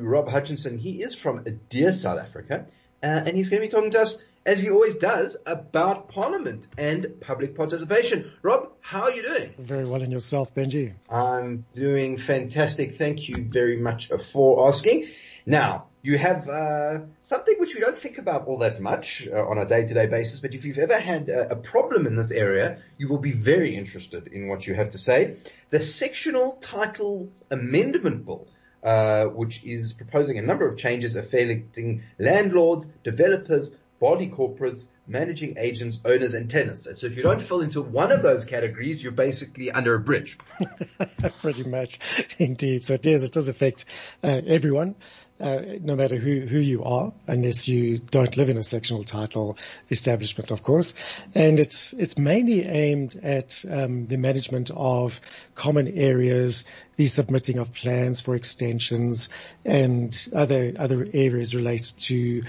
Rob Hutchinson. He is from dear South Africa, uh, and he's going to be talking to us, as he always does, about Parliament and public participation. Rob, how are you doing? Very well, and yourself, Benji? I'm doing fantastic. Thank you very much for asking. Now, you have uh, something which we don't think about all that much uh, on a day-to-day basis, but if you've ever had a, a, problem in this area, you will be very interested in what you have to say. The Sectional Title Amendment Bill uh, which is proposing a number of changes affecting landlords, developers, body corporates, managing agents, owners, and tenants. So if you don't fall into one of those categories, you're basically under a bridge. Pretty much, indeed. So it does, it does affect uh, everyone uh, no matter who, who you are, unless you don't live in a sectional title establishment, of course. And it's, it's mainly aimed at um, the management of common areas, the submitting of plans for extensions and other, other areas related to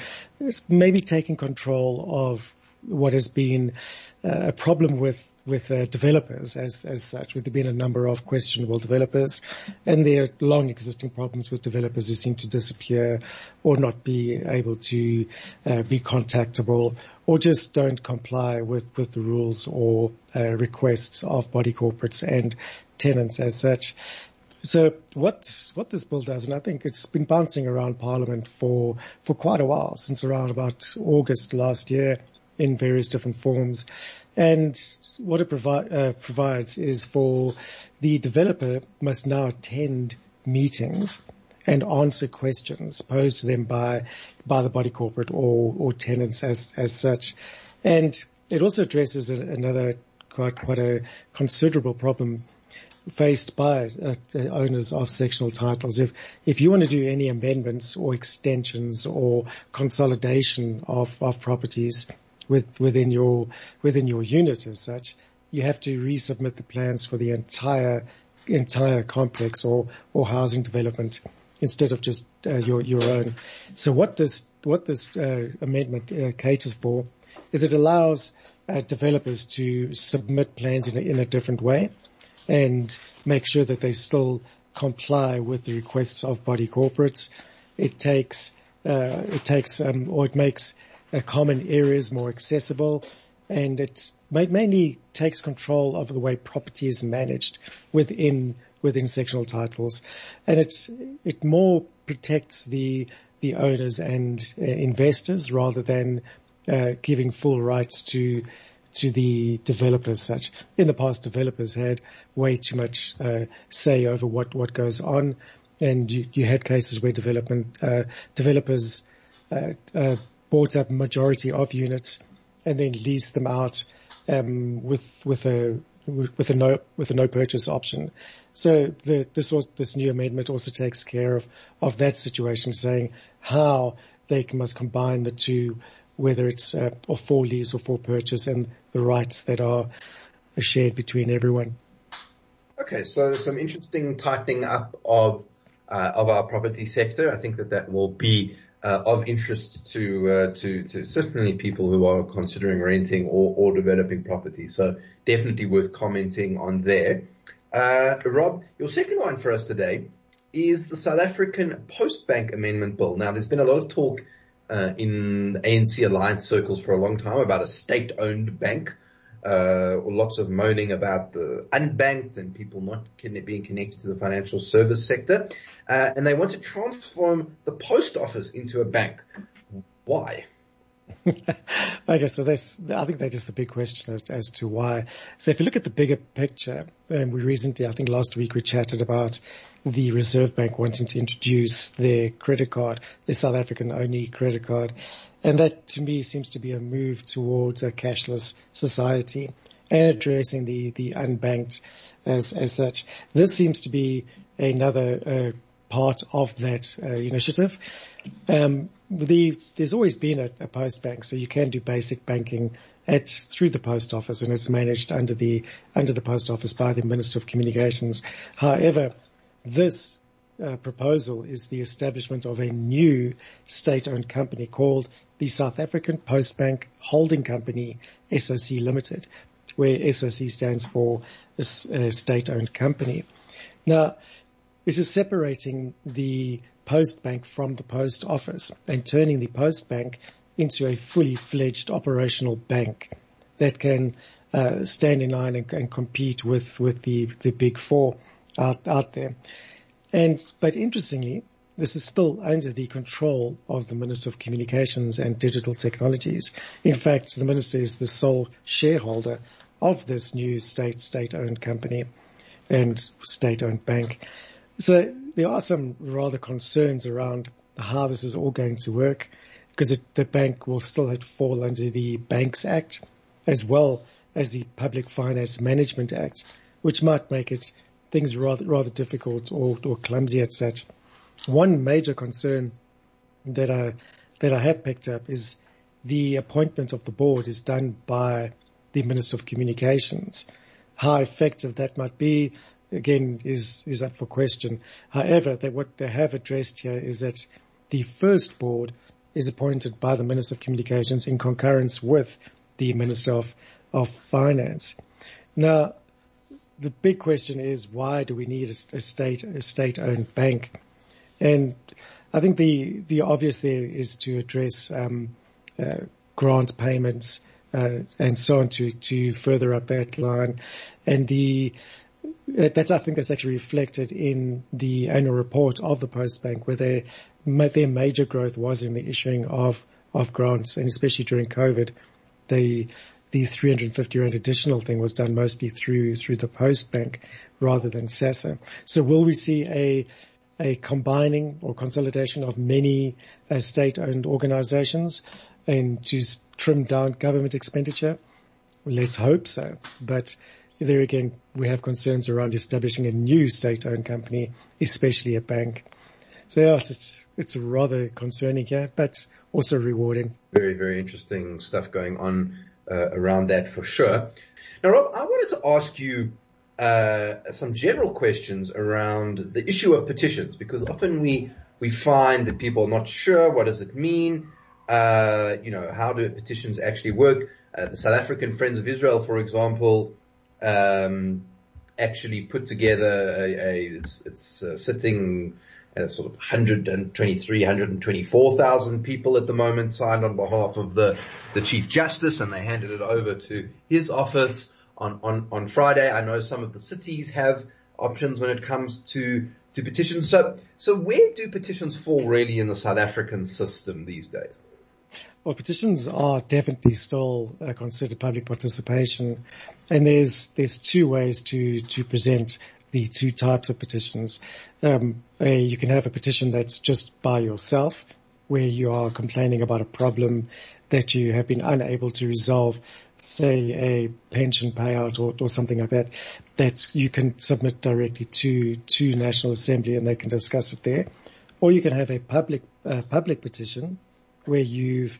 maybe taking control of what has been uh, a problem with with uh, developers as as such. With there been a number of questionable developers, and there are long existing problems with developers who seem to disappear or not be able to uh, be contactable or just don't comply with with the rules or uh, requests of body corporates and tenants as such. So what what this bill does, and I think it's been bouncing around Parliament for for quite a while, since around about August last year, in various different forms. And what it provi- uh, provides is for the developer must now attend meetings and answer questions posed to them by by the body corporate or or tenants as as such. And it also addresses a, another quite quite a considerable problem faced by uh, owners of sectional titles. If if you want to do any amendments or extensions or consolidation of of properties, with, within your, within your unit as such, you have to resubmit the plans for the entire, entire complex or, or housing development instead of just uh, your, your own. So what this, what this uh, amendment uh, caters for is it allows uh, developers to submit plans in a, in a different way and make sure that they still comply with the requests of body corporates. It takes, uh, it takes, um, or it makes common areas more accessible, and it mainly takes control of the way property is managed within within sectional titles, and it's it more protects the the owners and uh, investors rather than uh, giving full rights to to the developers. Such in the past, developers had way too much uh, say over what what goes on, and you, you had cases where development uh, developers uh, uh, bought up majority of units and then leased them out um, with with a with a no with a no purchase option. So the, this was this new amendment also takes care of of that situation, saying how they must combine the two, whether it's uh, or for lease or for purchase, and the rights that are shared between everyone. Okay, so some interesting tightening up of uh, of our property sector. I think that that will be uh, of interest to, uh, to, to certainly people who are considering renting or, or developing property. So definitely worth commenting on there. Uh, Rob, your second one for us today is the South African Post Bank Amendment Bill. Now, there's been a lot of talk uh, in ANC alliance circles for a long time about a state-owned bank. Uh, lots of moaning about the unbanked and people not being connected to the financial service sector uh, and they want to transform the post office into a bank. Why? okay, so that's, I think that is the big question as, as, to why. So if you look at the bigger picture, and we recently, I think last week we chatted about the Reserve Bank wanting to introduce their credit card, the South African only credit card. And that to me seems to be a move towards a cashless society and addressing the, the unbanked as, as such. This seems to be another uh, part of that uh, initiative. Um, the, there's always been a, a, post bank, so you can do basic banking at through the post office, and it's managed under the under the post office by the Minister of Communications. However, this uh, proposal is the establishment of a new state-owned company called the South African Post Bank Holding Company, SOC Limited, where SOC stands for a, a state-owned company. Now, this is separating the post bank from the post office and turning the post bank into a fully fledged operational bank that can uh, stand in line and, and, compete with, with the, the big four out, out there. And, but interestingly, this is still under the control of the Minister of Communications and Digital Technologies. In fact, the Minister is the sole shareholder of this new state, state-owned company and state-owned bank. So there are some rather concerns around how this is all going to work because it, the bank will still fall under the Banks Act as well as the Public Finance Management Act, which might make it things rather rather difficult or, or clumsy at such. One major concern that I that I have picked up is the appointment of the board is done by the Minister of Communications. How effective that might be, again, is is up for question. However, they, what they have addressed here is that the first board is appointed by the Minister of Communications in concurrence with the Minister of, of Finance. Now, the big question is why do we need a, a state a state owned bank? And I think the the obvious there is to address um, uh, grant payments uh, and so on to to further up that line, and the that's I think that's actually reflected in the annual report of the Post Bank, where they, their major growth was in the issuing of of grants, and especially during COVID, the the 350 rand additional thing was done mostly through through the post bank rather than SASSA. So will we see a a combining or consolidation of many uh, state-owned organizations and to trim down government expenditure? Let's hope so. But there again, we have concerns around establishing a new state-owned company, especially a bank. So yeah, it's, it's rather concerning here, but also rewarding. Very, very interesting stuff going on uh, around that for sure. Now, Rob, I wanted to ask you uh, some general questions around the issue of petitions because often we we find that people are not sure what does it mean. Uh, you know, how do petitions actually work? Uh, the South African Friends of Israel, for example, um, actually put together a, a it's, it's uh, sitting uh, sort of 123, 124,000 people at the moment signed on behalf of the, the Chief Justice and they handed it over to his office on, on, on Friday. I know some of the cities have options when it comes to, to petitions. So, so where do petitions fall really in the South African system these days? Well, petitions are definitely still uh, considered public participation, and there's there's two ways to to present the two types of petitions. Um, a, you can have a petition that's just by yourself, where you are complaining about a problem that you have been unable to resolve, say a pension payout or, or something like that, that you can submit directly to to National Assembly and they can discuss it there. Or you can have a public uh, public petition where you've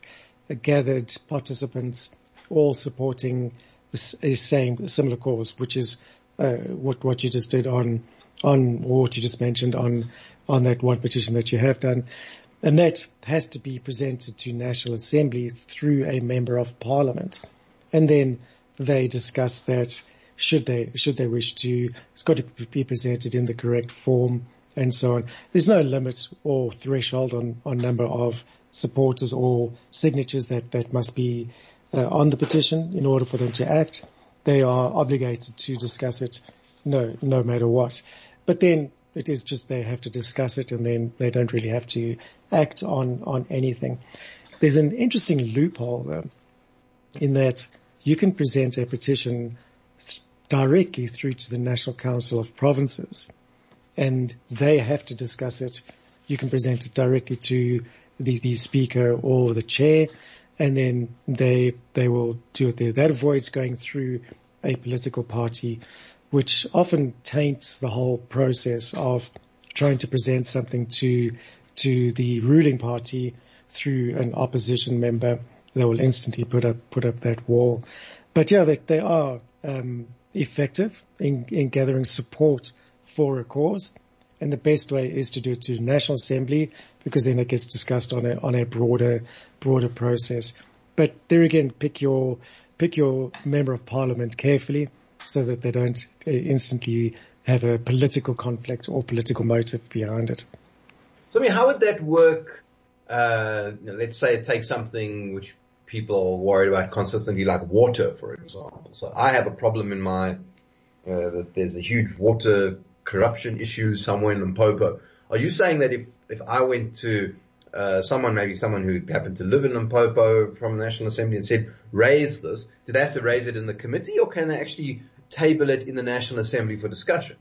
gathered participants all supporting the same similar cause, which is uh, what what you just did on on or what you just mentioned on on that one petition that you have done. And that has to be presented to National Assembly through a member of parliament. And then they discuss that should they, should they wish to, it's got to be presented in the correct form and so on. There's no limit or threshold on, on number of supporters or signatures that, that must be uh, on the petition in order for them to act they are obligated to discuss it no, no matter what. But then it is just they have to discuss it and then they don't really have to act on, on anything. There's an interesting loophole though, in that you can present a petition th- directly through to the National Council of Provinces and they have to discuss it. You can present it directly to the, the speaker or the chair and then they they will do it there. That avoids going through a political party, which often taints the whole process of trying to present something to to the ruling party through an opposition member, they will instantly put up put up that wall. But yeah, they, they are um, effective in, in gathering support for a cause. And the best way is to do it to National Assembly because then it gets discussed on a, on a broader, broader process. But there again, pick your, pick your member of parliament carefully so that they don't uh, instantly have a political conflict or political motive behind it. So I mean, how would that work? Uh, let's say it takes something which people are worried about consistently, like water, for example. So I have a problem in my uh, that there's a huge water corruption issues somewhere in Limpopo. Are you saying that if if I went to uh, someone, maybe someone who happened to live in Limpopo from the National Assembly and said, raise this, do they have to raise it in the committee or can they actually table it in the National Assembly for discussion?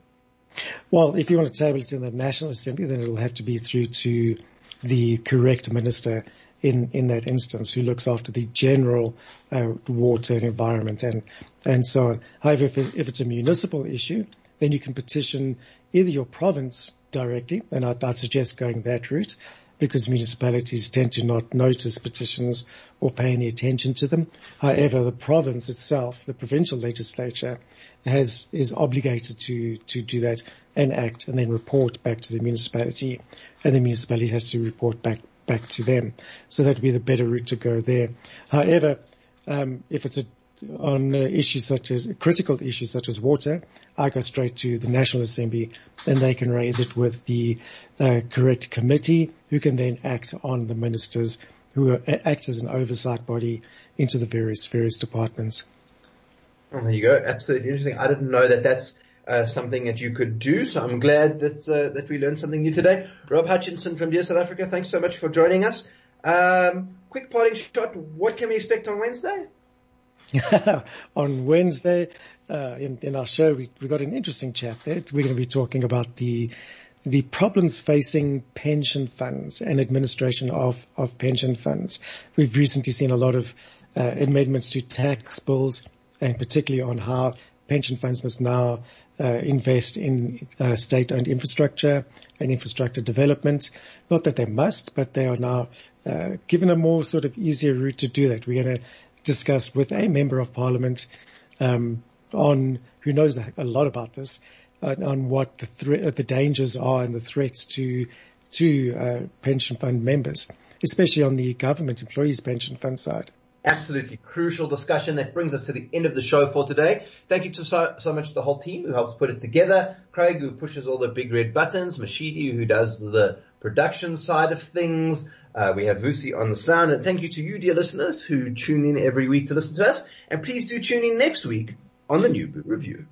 Well, if you want to table it in the National Assembly, then it'll have to be through to the correct minister in, in that instance who looks after the general uh, water and environment and, and so on. However, if, it, if it's a municipal issue, then you can petition either your province directly, and I'd, I'd suggest going that route, because municipalities tend to not notice petitions or pay any attention to them. However, the province itself, the provincial legislature, has is obligated to to do that and act and then report back to the municipality, and the municipality has to report back back to them. So that would be the better route to go there. However, um, if it's a on uh, issues such as critical issues such as water, I go straight to the National Assembly and they can raise it with the uh, correct committee who can then act on the ministers who are, act as an oversight body into the various, various departments. Oh, there you go. Absolutely interesting. I didn't know that that's uh, something that you could do. So I'm glad that uh, that we learned something new today. Rob Hutchinson from Dear South Africa, thanks so much for joining us. Um, quick parting shot. What can we expect on Wednesday? on Wednesday, uh, in, in, our show, we, we got an interesting chat there. We're going to be talking about the the problems facing pension funds and administration of, of pension funds. We've recently seen a lot of uh, amendments to tax bills, and particularly on how pension funds must now uh, invest in uh, state-owned infrastructure and infrastructure development. Not that they must, but they are now uh, given a more sort of easier route to do that. We're going to discussed with a member of parliament um, on who knows a lot about this uh, on what the thre- the dangers are and the threats to to uh, pension fund members, especially on the government employees pension fund side. Absolutely crucial discussion. That brings us to the end of the show for today. Thank you to so, so much to the whole team who helps put it together. Craig who pushes all the big red buttons. Mashidi who does the production side of things. Uh, we have Vusi on the sound and thank you to you dear listeners who tune in every week to listen to us and please do tune in next week on the New Blue Review.